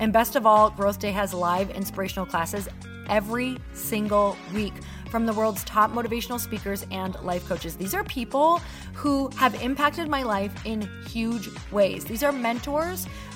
And best of all, Growth Day has live inspirational classes every single week from the world's top motivational speakers and life coaches. These are people who have impacted my life in huge ways. These are mentors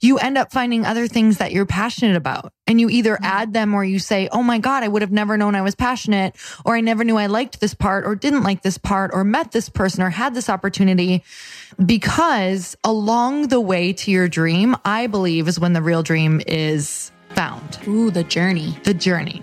you end up finding other things that you're passionate about. And you either mm-hmm. add them or you say, Oh my God, I would have never known I was passionate, or I never knew I liked this part, or didn't like this part, or met this person, or had this opportunity. Because along the way to your dream, I believe is when the real dream is found. Ooh, the journey. The journey.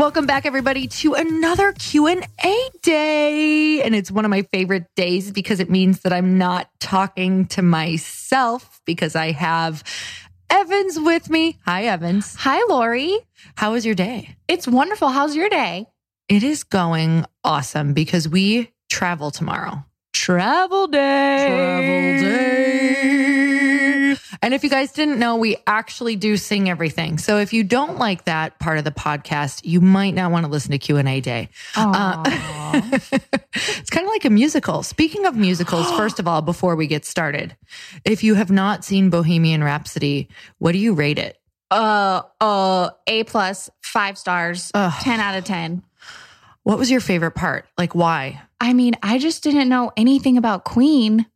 Welcome back everybody to another Q&A day. And it's one of my favorite days because it means that I'm not talking to myself because I have Evans with me. Hi Evans. Hi Lori. How was your day? It's wonderful. How's your day? It is going awesome because we travel tomorrow. Travel day. Travel day. And if you guys didn't know, we actually do sing everything. So if you don't like that part of the podcast, you might not want to listen to Q&A day. Uh, it's kind of like a musical. Speaking of musicals, first of all, before we get started, if you have not seen Bohemian Rhapsody, what do you rate it? Uh, uh, A plus, five stars, Ugh. 10 out of 10. What was your favorite part? Like, why? I mean, I just didn't know anything about Queen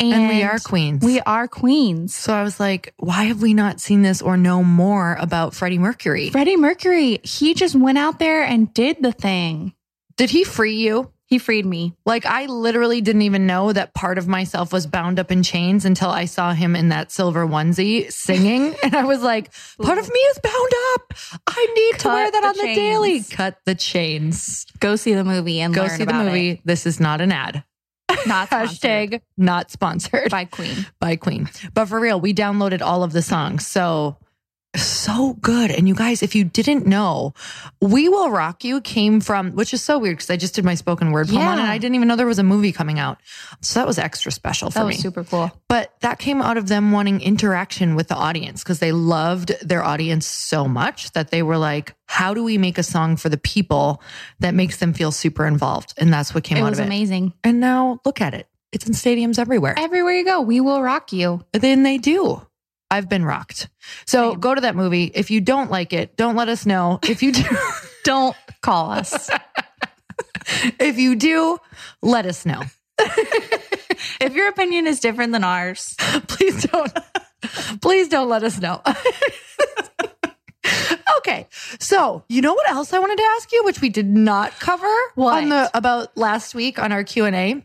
And we are queens. We are queens. So I was like, why have we not seen this or know more about Freddie Mercury? Freddie Mercury, he just went out there and did the thing. Did he free you? He freed me. Like I literally didn't even know that part of myself was bound up in chains until I saw him in that silver onesie singing. and I was like, part of me is bound up. I need to wear that the on the daily. Cut the chains. Go see the movie and Go learn see the movie. it. This is not an ad. Not sponsored Hashtag not sponsored by Queen. by Queen. But for real, we downloaded all of the songs. So so good. And you guys, if you didn't know, We Will Rock You came from, which is so weird because I just did my spoken word poem on it. I didn't even know there was a movie coming out. So that was extra special for That me. was super cool. But that came out of them wanting interaction with the audience because they loved their audience so much that they were like, how do we make a song for the people that makes them feel super involved? And that's what came It out was of it. amazing. And now look at it. It's in stadiums everywhere. Everywhere you go, we will rock you. Then they do. I've been rocked. So Same. go to that movie. If you don't like it, don't let us know. If you do, Don't call us. if you do, let us know. if your opinion is different than ours, Please don't. Please don't let us know. okay. So, you know what else I wanted to ask you which we did not cover What? on the about last week on our Q&A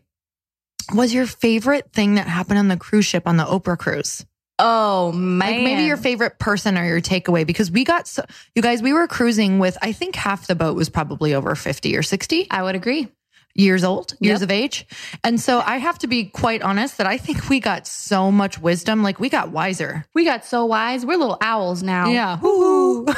was your favorite thing that happened on the cruise ship on the Oprah cruise. Oh man, Like maybe your favorite person or your takeaway because we got so you guys we were cruising with I think half the boat was probably over 50 or 60 I would agree. years old, years Yep. of age. And so I have to be quite honest that I think we got so much wisdom like we got wiser. We got so wise. We're little owls now. Yeah.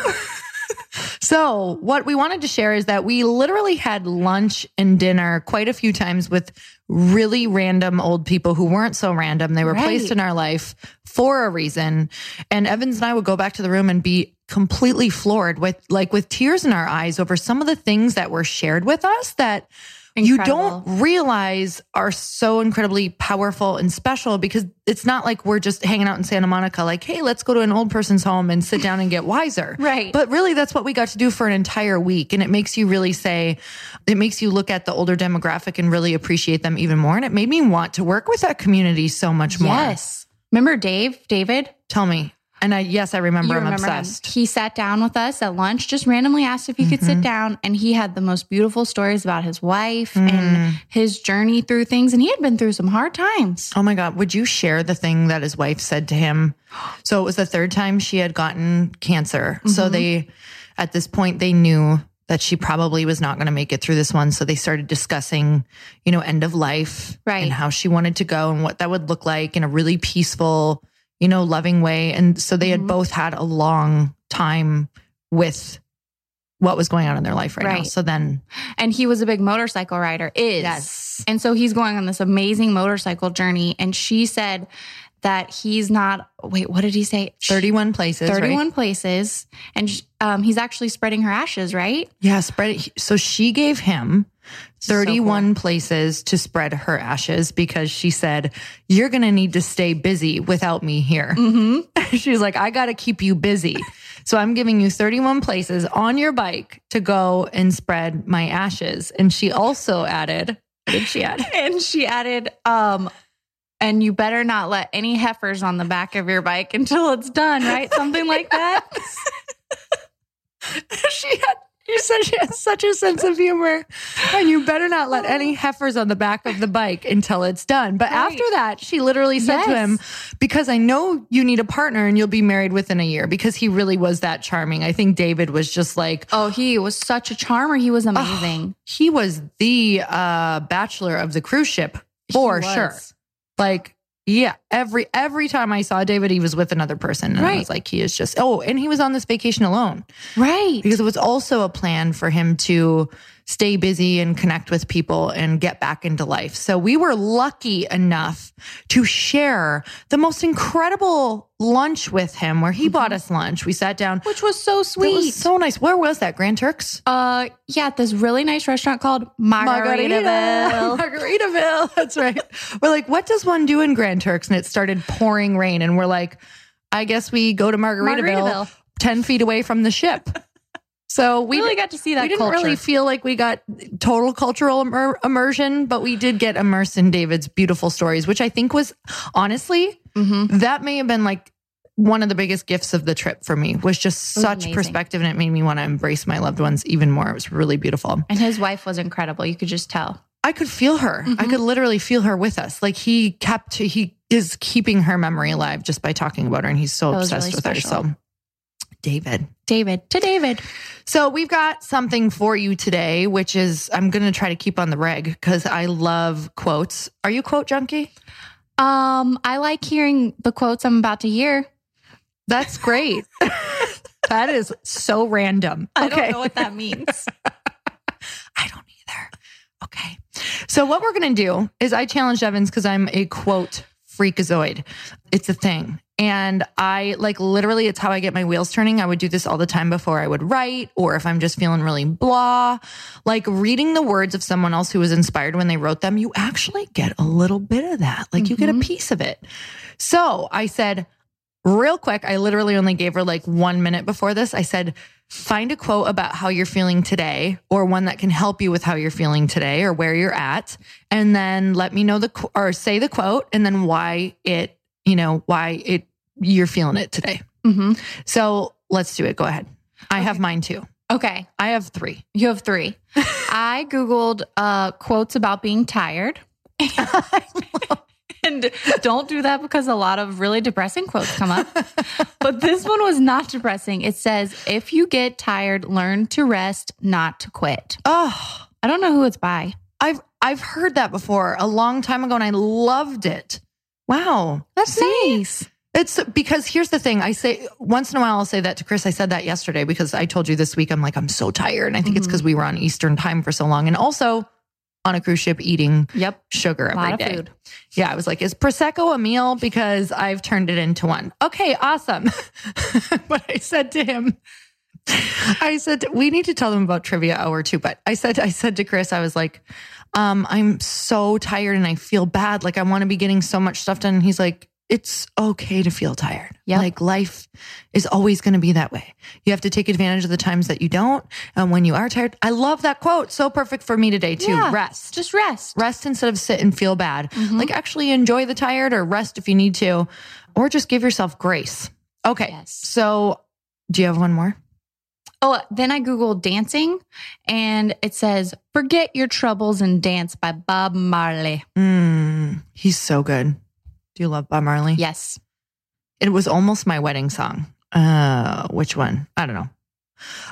So, what we wanted to share is that we literally had lunch and dinner quite a few times with really random old people who weren't so random. They were Right. placed in our life for a reason. And Evans and I would go back to the room and be completely floored with like with tears in our eyes over some of the things that were shared with us that you don't realize are so incredibly powerful and special because it's not like we're just hanging out in Santa Monica, like, hey, let's go to an old person's home and sit down and get wiser. Right. But really, that's what we got to do for an entire week. And it makes you really say, it makes you look at the older demographic and really appreciate them even more. And it made me want to work with that community so much more. Yes. Remember Dave? David? Tell me. And I, yes, I remember You I'm remember him. obsessed. He sat down with us at lunch, just randomly asked if he could Mm-hmm. sit down, and he had the most beautiful stories about his wife Mm. and his journey through things. And he had been through some hard times. Oh my God. Would you share the thing that his wife said to him? So it was the third time she had gotten cancer. So Mm-hmm. they, at this point, they knew that she probably was not going to make it through this one. So they started discussing, you know, end of life Right. and how she wanted to go and what that would look like in a really peaceful, you know, loving way. And so they Mm-hmm. had both had a long time with what was going on in their life right, now. So then, And he was a big motorcycle rider, is. Yes. And so he's going on this amazing motorcycle journey. And she said that he's not, wait, what did he say? 31 places. right? 31 places. And um, he's actually spreading her ashes, right? Yeah, spread it. So she gave him 31 places to spread her ashes because she said, You're going to need to stay busy without me here. Mm-hmm. She's like, I got to keep you busy. So I'm giving you 31 places on your bike to go and spread my ashes. And she also added, did she add? And she added, um, and you better not let any heifers on the back of your bike until it's done, right? Something like that. she had, you said she had such a sense of humor. And you better not let any heifers on the back of the bike until it's done. But Right. after that, she literally said to him, Because I know you need a partner and you'll be married within a year because he really was that charming. I think David was just like, Oh, he was such a charmer. He was amazing. he was the uh, bachelor of the cruise ship for sure. Like, yeah, every every time I saw David, he was with another person. And I was like, he is just oh, and he was on this vacation alone Right. because it was also a plan for him to stay busy and connect with people and get back into life. So we were lucky enough to share the most incredible lunch with him where he bought us lunch. We sat down. Which was so It sweet. was so nice. Where was that? Grand Turks? uh, yeah, at this really nice restaurant called Margaritaville. Margaritaville. That's right. We're like, what does one do in Grand Turks? And it started pouring rain. And we're like, I guess we go to Margaritaville, Margaritaville. 10 feet away from the ship. So we really got to see that we didn't culture. really feel like we got total cultural immer- immersion, but we did get immersed in David's beautiful stories, which I think was honestly Mhm. that may have been like one of the biggest gifts of the trip for me was just was such amazing. perspective and it made me want to embrace my loved ones even more. It was really beautiful. And his wife was incredible. You could just tell. I could feel her. I Mhm. could literally feel her with us. Like he kept, he is keeping her memory alive just by talking about her. And he's so obsessed really with her. So, David. David to David. So we've got something for you today, which is I'm going to try to keep on the reg because I love quotes. Are you a quote junkie? Um, I like hearing the quotes I'm about to hear. That's great. that is so random. I don't know what that means. I don't either. Okay. So what we're going to do is I challenged Evans because I'm a quote freakazoid. It's a thing. And I like literally, it's how I get my wheels turning. I would do this all the time before I would write, or if I'm just feeling really blah, like reading the words of someone else who was inspired when they wrote them, you actually get a little bit of that. Like you get a mm-hmm. piece of it. So I said, real quick, I literally only gave her like one minute before this. I said, find a quote about how you're feeling today or one that can help you with how you're feeling today or where you're at. And then let me know the, or say the quote and then why it, you know, why it, you're feeling it today. hmm So let's do it. Go ahead. I have mine too. Okay. I have three. You have three. I Googled uh, quotes about being tired. and don't do that because a lot of really depressing quotes come up. but this one was not depressing. It says, if you get tired, learn to rest, not to quit. Oh, I don't know who it's by. I've, I've heard that before a long time ago and I loved it. Wow. That's See? nice. It's because here's the thing. I say once in a while, I'll say that to Chris. I said that yesterday because I told you this week, I'm like, I'm so tired. And I think it's Mhm. because we were on Eastern time for so long and also on a cruise ship eating Yep. sugar A lot every of food. Yeah. I was like, is Prosecco a meal? Because I've turned it into one. Okay. Awesome. but I said to him, I said, we need to tell them about trivia hour too. But I said, I said to Chris, I was like, um, I'm so tired and I feel bad. Like I want to be getting so much stuff done. And he's like, it's okay to feel tired. Yeah. Like life is always going to be that way. You have to take advantage of the times that you don't. And when you are tired, I love that quote. So perfect for me today too. Yeah. Rest. Just rest. Rest instead of sit and feel bad. Mhm. Like actually enjoy the tired or rest if you need to, or just give yourself grace. Okay. Yes. So do you have one more? Oh, then I Googled dancing and it says, Forget Your Troubles and Dance by Bob Marley. Mm, he's so good. Do you love Bob Marley? Yes. It was almost my wedding song. Uh, which one? I don't know.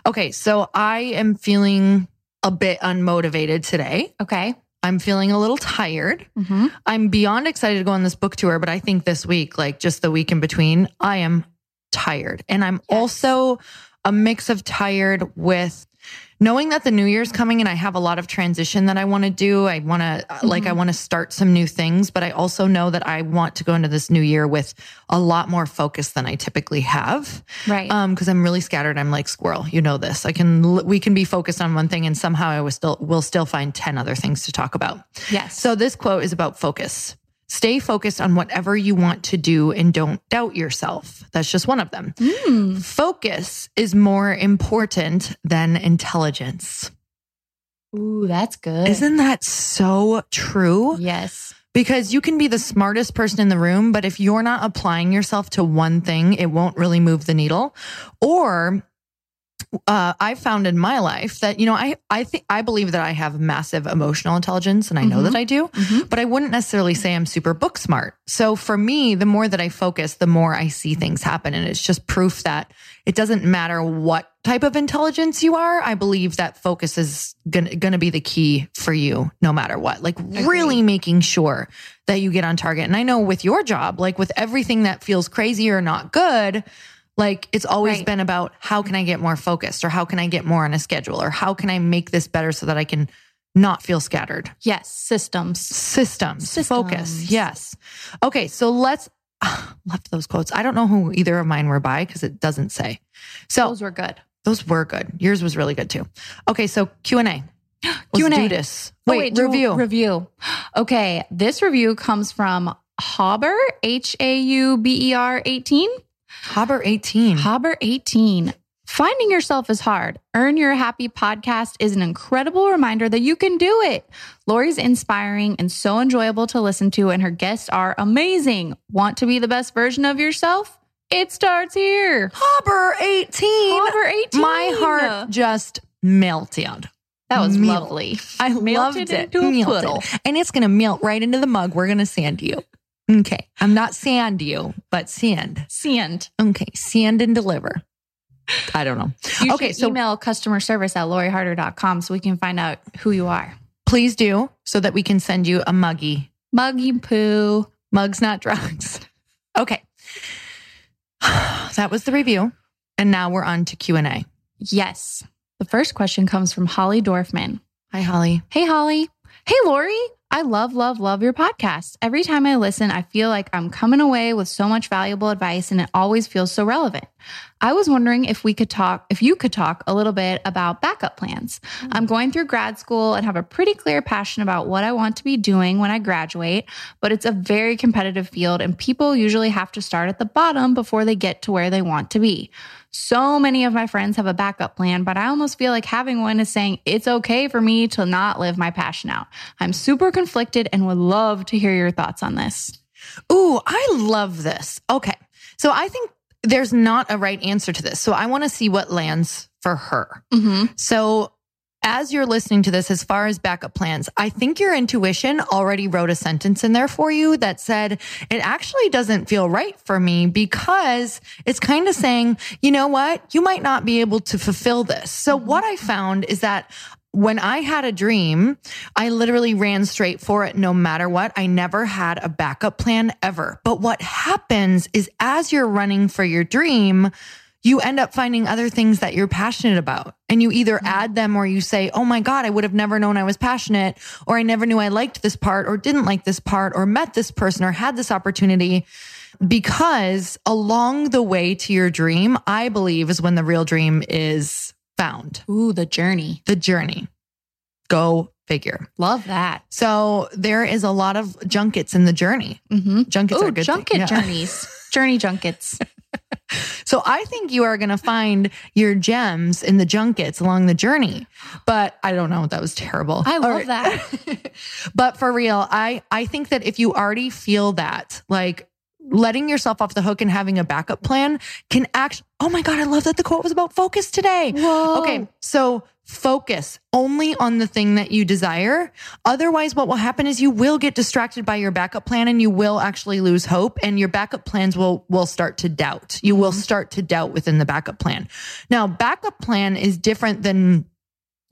Okay, so I am feeling a bit unmotivated today. Okay. I'm feeling a little tired. Mm-hmm. I'm beyond excited to go on this book tour, but I think this week, like just the week in between, I am tired. And I'm Yes. also a mix of tired with knowing that the new year's coming and I have a lot of transition that I want to do. I want to, like, I want to start some new things, but I also know that I want to go into this new year with a lot more focus than I typically have. Right. Um, cause I'm really scattered. I'm like squirrel. You know this. I can, we can be focused on one thing and somehow I will still, will still find 10 other things to talk about. yes. So this quote is about focus. Stay focused on whatever you want to do and don't doubt yourself. That's just one of them. Mm. Focus is more important than intelligence. Ooh, that's good. Isn't that so true? yes. Because you can be the smartest person in the room, but if you're not applying yourself to one thing, it won't really move the needle. Or uh, I found in my life that you know I I think I believe that I have massive emotional intelligence, and I know Mhm. that I do. Mhm. But I wouldn't necessarily say I'm super book smart. So for me, the more that I focus, the more I see things happen, and it's just proof that it doesn't matter what type of intelligence you are. I believe that focus is gonna, gonna be the key for you, no matter what. Like really making sure that you get on target. And I know with your job, like with everything that feels crazy or not good, like it's always Right. been about how can I get more focused or how can I get more on a schedule or how can I make this better so that I can not feel scattered. Yes. Systems. Systems, Systems. focus. Yes. Okay. So let's left those quotes. I don't know who either of mine were by because it doesn't say. So Those were good. those were good. Yours was really good too. Okay. So Q and A. Let's Q&A. do this. Oh, Wait, review. Review. Okay. This review comes from Hauber, H A U B E R 18. Haber 18. Hauber 18. Finding yourself is hard. Earn Your Happy podcast is an incredible reminder that you can do it. Lori's inspiring and so enjoyable to listen to, and her guests are amazing. Want to be the best version of yourself? It starts here. Harbor 18. Harbor 18. My heart just melted. That was Melt. lovely. I Melted loved it. into a Melted. puddle. And it's going to melt right into the mug. We're going to sand you. Okay. I'm not sand you, but sand. Sand. Okay. Sand and deliver. I don't know. You Okay, so- email customer service at loriharder.com so we can find out who you are. Please do so that we can send you a muggy. Muggy poo. Mugs, not drugs. Okay. that was the review. And now we're on to Q&A. Yes. The first question comes from Holly Dorfman. Hi, Holly. Hey, Holly. Hey, Lori. I love, love, love your podcast. Every time I listen, I feel like I'm coming away with so much valuable advice and it always feels so relevant. I was wondering if we could talk, if you could talk a little bit about backup plans. Mm. I'm going through grad school and have a pretty clear passion about what I want to be doing when I graduate, but it's a very competitive field and people usually have to start at the bottom before they get to where they want to be. So many of my friends have a backup plan, but I almost feel like having one is saying it's okay for me to not live my passion out. I'm super conflicted and would love to hear your thoughts on this. Ooh, I love this. Okay. So I think there's not a right answer to this. So I want to see what lands for her. Mm-hmm. So as you're listening to this, as far as backup plans, I think your intuition already wrote a sentence in there for you that said, it actually doesn't feel right for me because it's kind of saying, you know what? You might not be able to fulfill this. So mm-hmm. what I found is that when I had a dream, I literally ran straight for it no matter what. I never had a backup plan ever. But what happens is as you're running for your dream, you end up finding other things that you're passionate about. And you either add them or you say, Oh my God, I would have never known I was passionate, or I never knew I liked this part, or didn't like this part, or met this person, or had this opportunity. Because along the way to your dream, I believe is when the real dream is found, Ooh, the journey. the journey. Go figure. Love that. So there is a lot of junkets in the journey. Mm-hmm. Junkets are Ooh, a good. thing. junket Yeah. Journey junkets. So I think you are going to find your gems in the junkets along the journey. But I don't know. That was terrible. I love right. that. but for real, I I think that if you already feel that, like letting yourself off the hook and having a backup plan can act. Oh my god, I love that the quote was about focus today. Whoa. Okay, so focus only on the thing that you desire. Otherwise, what will happen is you will get distracted by your backup plan and you will actually lose hope and your backup plans will will start to doubt. You will mm-hmm. start to doubt within the backup plan. Now, backup plan is different than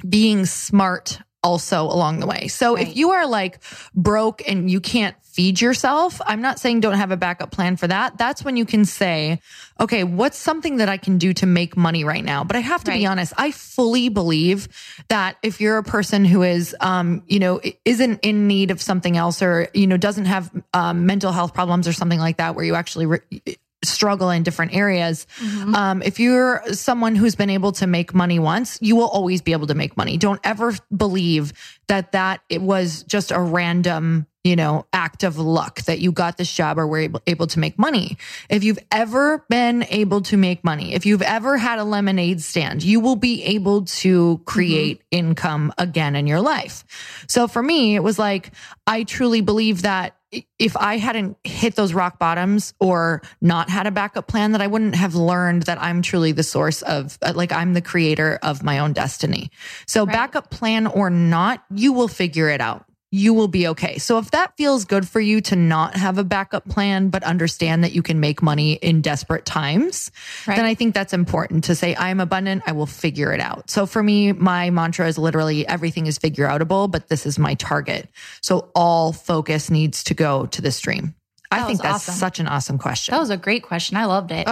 being smart also along the way. So Right. if you are like broke and you can't feed yourself, I'm not saying don't have a backup plan for that. That's when you can say, okay, what's something that I can do to make money right now? But I have to be honest, I fully believe that if you're a person who is, um, you know, isn't in need of something else or, you know, doesn't have um, mental health problems or something like that, where you actually re- struggle in different areas. Um, if you're someone who's been able to make money once, you will always be able to make money. Don't ever believe that that it was just a random, you know, act of luck that you got this job or were able, able to make money. If you've ever been able to make money, if you've ever had a lemonade stand, you will be able to create income again in your life. So for me, it was like, I truly believe that if I hadn't hit those rock bottoms or not had a backup plan, that I wouldn't have learned that I'm truly the source of, uh, like, I'm the creator of my own destiny. So, Right. backup plan or not, you will figure it out. You will be okay. So, if that feels good for you to not have a backup plan, but understand that you can make money in desperate times, Right. then I think that's important to say, I'm abundant. I will figure it out. So for me, my mantra is literally everything is figure outable, but this is my target. So all focus needs to go to this dream. I think that's awesome. such an awesome question. That was a great question. I loved it.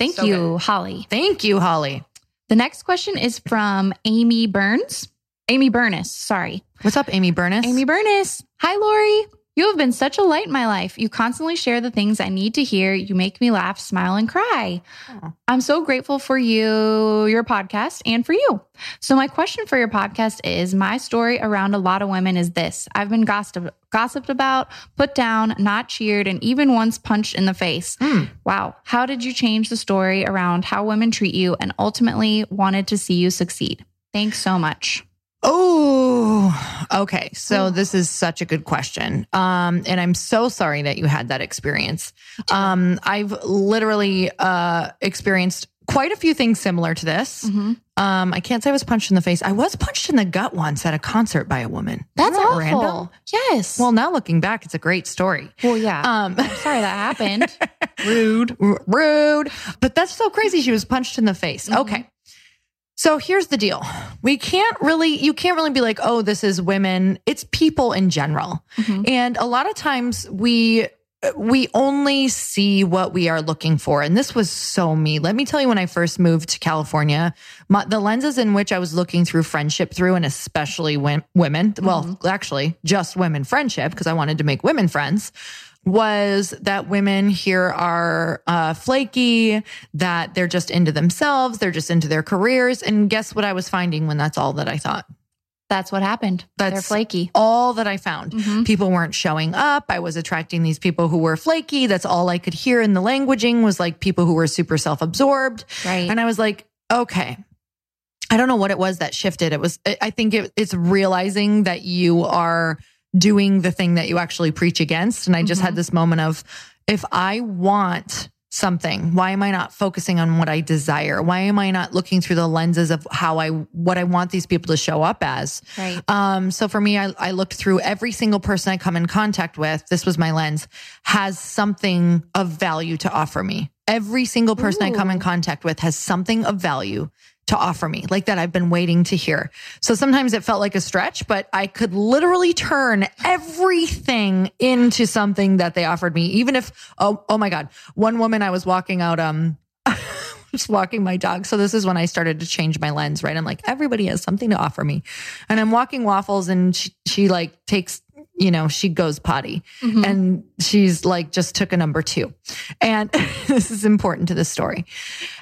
Thank so you, good. Holly. Thank you, Holly. The next question is from Amy Burns. Amy Burness, sorry. What's up, Amy Burness? Amy Burness. Hi, Lori. You have been such a light in my life. You constantly share the things I need to hear. You make me laugh, smile, and cry. I'm so grateful for you, your podcast, and for you. So, my question for your podcast is my story around a lot of women is this I've been gossiped, gossiped about, put down, not cheered, and even once punched in the face. Hmm. Wow. How did you change the story around how women treat you and ultimately wanted to see you succeed? Thanks so much. Oh, okay. So this is such a good question. Um, and I'm so sorry that you had that experience. Um, I've literally uh experienced quite a few things similar to this. Mm-hmm. Um, I can't say I was punched in the face. I was punched in the gut once at a concert by a woman. That's awful. random? Yes. Well, now looking back, it's a great story. well, yeah. Um, I'm sorry that happened. rude, r- rude. But that's so crazy. She was punched in the face. Mhm. Okay. So here's the deal. We can't really, you can't really be like, oh, this is women. It's people in general. Mhm. And a lot of times we, we only see what we are looking for. And this was so me. Let me tell you, when I first moved to California, my, the lenses in which I was looking through friendship through, and especially women, well, actually just women friendship, because I wanted to make women friends, was that women here are uh, flaky, that they're just into themselves, they're just into their careers. And guess what I was finding when that's all that I thought? That's what happened. They're That's flaky. all that I found. Mhm. People weren't showing up. I was attracting these people who were flaky. That's all I could hear in the languaging was like people who were super self absorbed. Right. And I was like, okay. I don't know what it was that shifted. It was, I- I think it, it's realizing that you are doing the thing that you actually preach against. And I just had this moment of, if I want something, why am I not focusing on what I desire? Why am I not looking through the lenses of how I, what I want these people to show up as? Right. Um, so for me, I, I looked through every single person I come in contact with. This was my lens has something of value to offer me. Every single person I come in contact with has something of value to offer me like that I've been waiting to hear. So sometimes it felt like a stretch, but I could literally turn everything into something that they offered me. Even if, oh, oh my God, one woman I was walking out, um, just walking my dog. So this is when I started to change my lens, right? I'm like, everybody has something to offer me. And I'm walking waffles and she, she like takes, you know, she goes potty Mhm. and she's like just took a number two. And this is important to the story.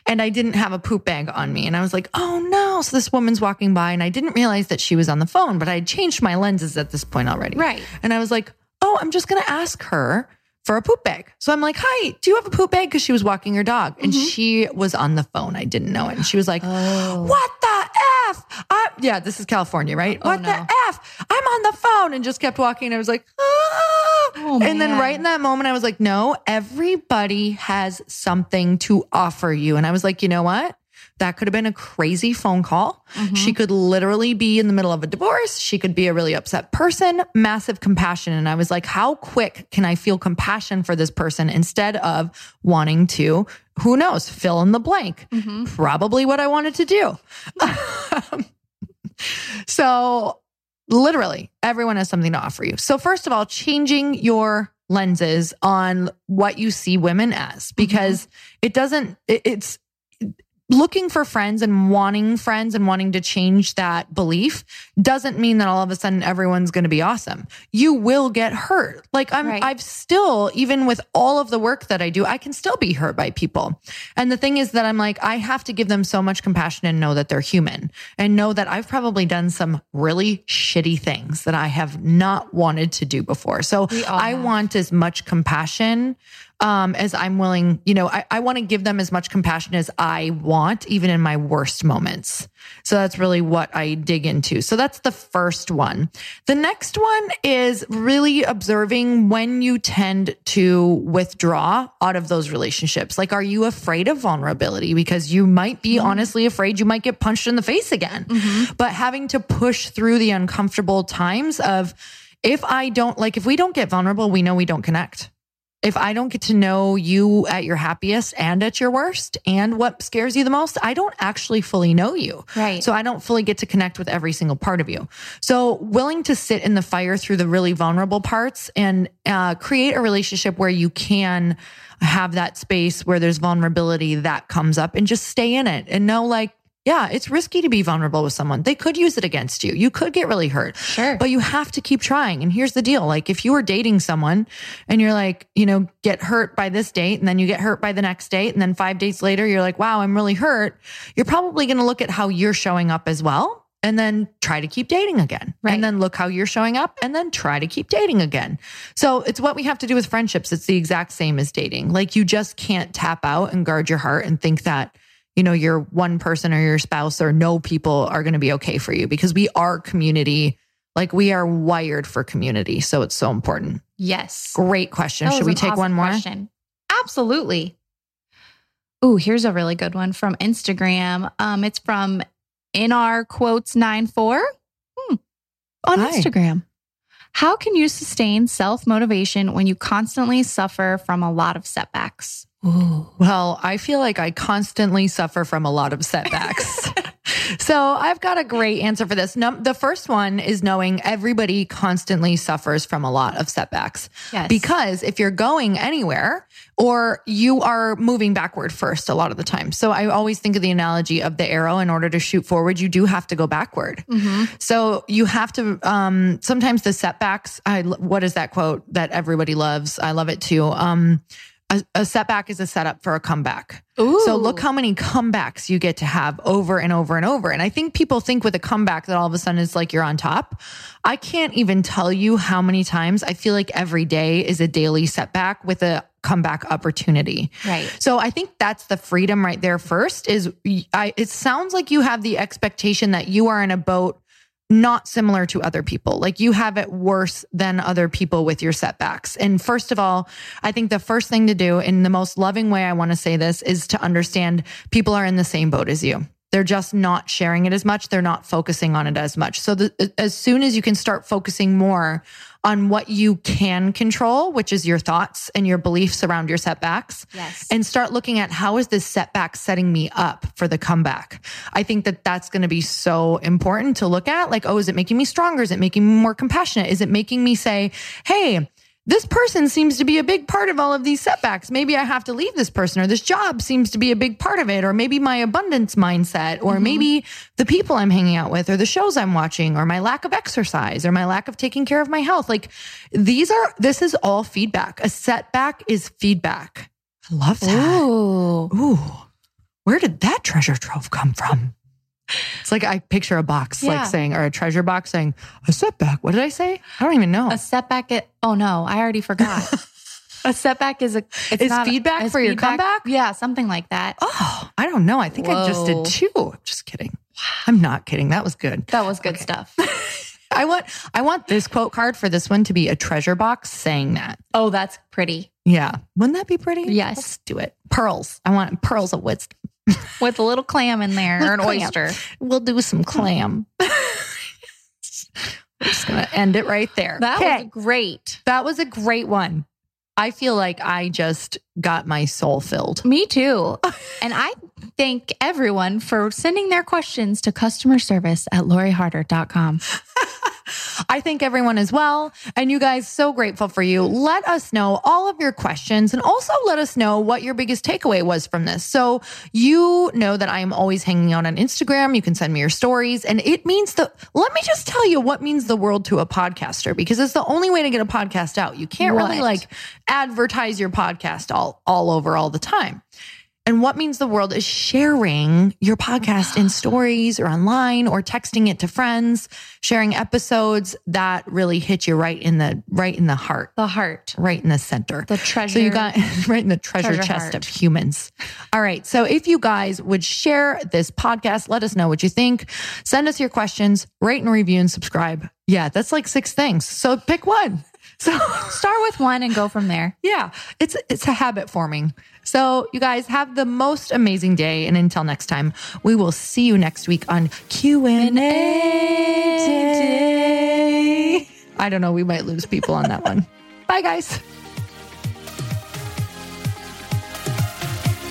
And I didn't have a poop bag on me. And I was like, oh no. So this woman's walking by and I didn't realize that she was on the phone, but I had changed my lenses at this point already. Right. And I was like, oh, I'm just going to ask her for a poop bag. So I'm like, hi, do you have a poop bag? Because she was walking her dog and she was on the phone. I didn't know it. And she was like, Oh. what the F? I, yeah, this is California, right? Oh, what no. the F? I'm on the phone and just kept walking. I was like, ah. Oh, and then right in that moment, I was like, no, everybody has something to offer you. And I was like, you know what? That could have been a crazy phone call. Mm-hmm. She could literally be in the middle of a divorce. She could be a really upset person, massive compassion. And I was like, how quick can I feel compassion for this person instead of wanting to, who knows, fill in the blank? Mhm. Probably what I wanted to do. so literally everyone has something to offer you. So first of all, changing your lenses on what you see women as because it doesn't it- it's looking for friends and wanting friends and wanting to change that belief doesn't mean that all of a sudden everyone's going to be awesome. You will get hurt. Like I'm Right. I've still even with all of the work that I do, I can still be hurt by people. And the thing is that I'm like I have to give them so much compassion and know that they're human and know that I've probably done some really shitty things that I have not wanted to do before. So I have. want as much compassion um, as I'm willing, you know, I, I want to give them as much compassion as I want, even in my worst moments. So that's really what I dig into. So that's the first one. The next one is really observing when you tend to withdraw out of those relationships. Like, are you afraid of vulnerability? Because you might be honestly afraid you might get punched in the face again. But having to push through the uncomfortable times of, if I don't like, if we don't get vulnerable, we know we don't connect if I don't get to know you at your happiest and at your worst and what scares you the most, I don't actually fully know you. Right. So I don't fully get to connect with every single part of you. So willing to sit in the fire through the really vulnerable parts and uh, create a relationship where you can have that space where there's vulnerability that comes up and just stay in it and know like, Yeah, it's risky to be vulnerable with someone. They could use it against you. You could get really hurt. Sure. But you have to keep trying. And here's the deal. Like if you were dating someone and you're like, you know, get hurt by this date and then you get hurt by the next date and then 5 days later you're like, "Wow, I'm really hurt." You're probably going to look at how you're showing up as well and then try to keep dating again. Right. And then look how you're showing up and then try to keep dating again. So it's what we have to do with friendships. It's the exact same as dating. Like you just can't tap out and guard your heart and think that, you know, your one person or your spouse or no people are going to be okay for you because we are community. Like we are wired for community. So it's so important. Yes. Great question. Should we take awesome one more? question. Absolutely. Ooh, here's a really good one from Instagram. Um, it's from in our quotes nine four hmm. on Hi. Instagram. How can you sustain self motivation when you constantly suffer from a lot of setbacks? Ooh. Well, I feel like I constantly suffer from a lot of setbacks. so I've got a great answer for this. Num- the first one is knowing everybody constantly suffers from a lot of setbacks. Yes. Because if you're going anywhere or you are moving backward first a lot of the time. So I always think of the analogy of the arrow. In order to shoot forward, you do have to go backward. So you have to, um, sometimes the setbacks, I, what is that quote that everybody loves? I love it too. Um, a, a setback is a setup for a comeback. Ooh. So look how many comebacks you get to have over and over and over. And I think people think with a comeback that all of a sudden it's like you're on top. I can't even tell you how many times I feel like every day is a daily setback with a comeback opportunity. Right. So I think that's the freedom right there first is I it sounds like you have the expectation that you are in a boat not similar to other people. Like you have it worse than other people with your setbacks. And first of all, I think the first thing to do in the most loving way I want to say this is to understand people are in the same boat as you. They're just not sharing it as much. They're not focusing on it as much. So the, as soon as you can start focusing more on what you can control, which is your thoughts and your beliefs around your setbacks, Yes. and start looking at how is this setback setting me up for the comeback. I think that that's going to be so important to look at. Like, oh, is it making me stronger? Is it making me more compassionate? Is it making me say, hey, this person seems to be a big part of all of these setbacks. Maybe I have to leave this person, or this job seems to be a big part of it, or maybe my abundance mindset, or mm-hmm. maybe the people I'm hanging out with, or the shows I'm watching, or my lack of exercise, or my lack of taking care of my health. Like these are, this is all feedback. A setback is feedback. I love that. Ooh. Ooh, where did that treasure trove come from? It's like I picture a box, Yeah. like saying, or a treasure box saying, a setback. What did I say? I don't even know. A setback. At, oh no, I already forgot. a setback is a it's Is feedback is for your comeback? Yeah, something like that. oh, I don't know. I think I just did two. Just kidding. I'm not kidding. That was good. That was good stuff. I want, I want this quote card for this one to be a treasure box saying that. oh, that's pretty. Yeah. Wouldn't that be pretty? Yes. Let's do it. Pearls. I want pearls of wisdom. With a little clam in there or an Clam. oyster. We'll do some clam. We're just going to end it right there. That was great. That was a great one. I feel like I just got my soul filled. Me too. and I thank everyone for sending their questions to customer service at loriharder.com. I thank everyone as well. And you guys, so grateful for you. Let us know all of your questions and also let us know what your biggest takeaway was from this. So you know that I am always hanging out on Instagram. You can send me your stories and it means the, let me just tell you what means the world to a podcaster because it's the only way to get a podcast out. You can't really like advertise your podcast all, all over all the time. And what means the world is sharing your podcast in stories or online or texting it to friends, sharing episodes that really hit you right in the right in the heart, The heart, right in the center. the treasure. So you got right in the treasure, Treasure chest heart. of humans. All right. So if you guys would share this podcast, let us know what you think. Send us your questions, rate and review and subscribe. Yeah, that's like six things. So pick one. So start with one and go from there. yeah, it's it's a habit forming. So you guys have the most amazing day, and until next time, we will see you next week on Q and A. I don't know. We might lose people on that one. Bye, guys.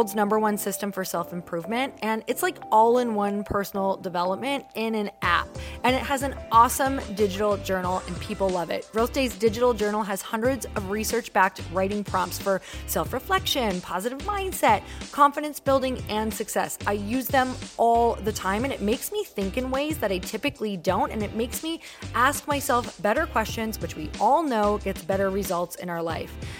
world's number one system for self improvement, and it's like all in one personal development in an app. And it has an awesome digital journal, and people love it. Growth Day's digital journal has hundreds of research backed writing prompts for self reflection, positive mindset, confidence building, and success. I use them all the time, and it makes me think in ways that I typically don't, and it makes me ask myself better questions, which we all know gets better results in our life life.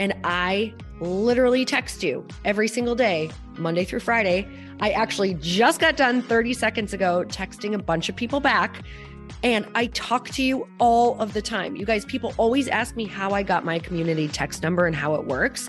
And I literally text you every single day, Monday through Friday I actually just got done 30 seconds ago texting a bunch of people back. And I talk to you all of the time. You guys, people always ask me how I got my community text number and how it works.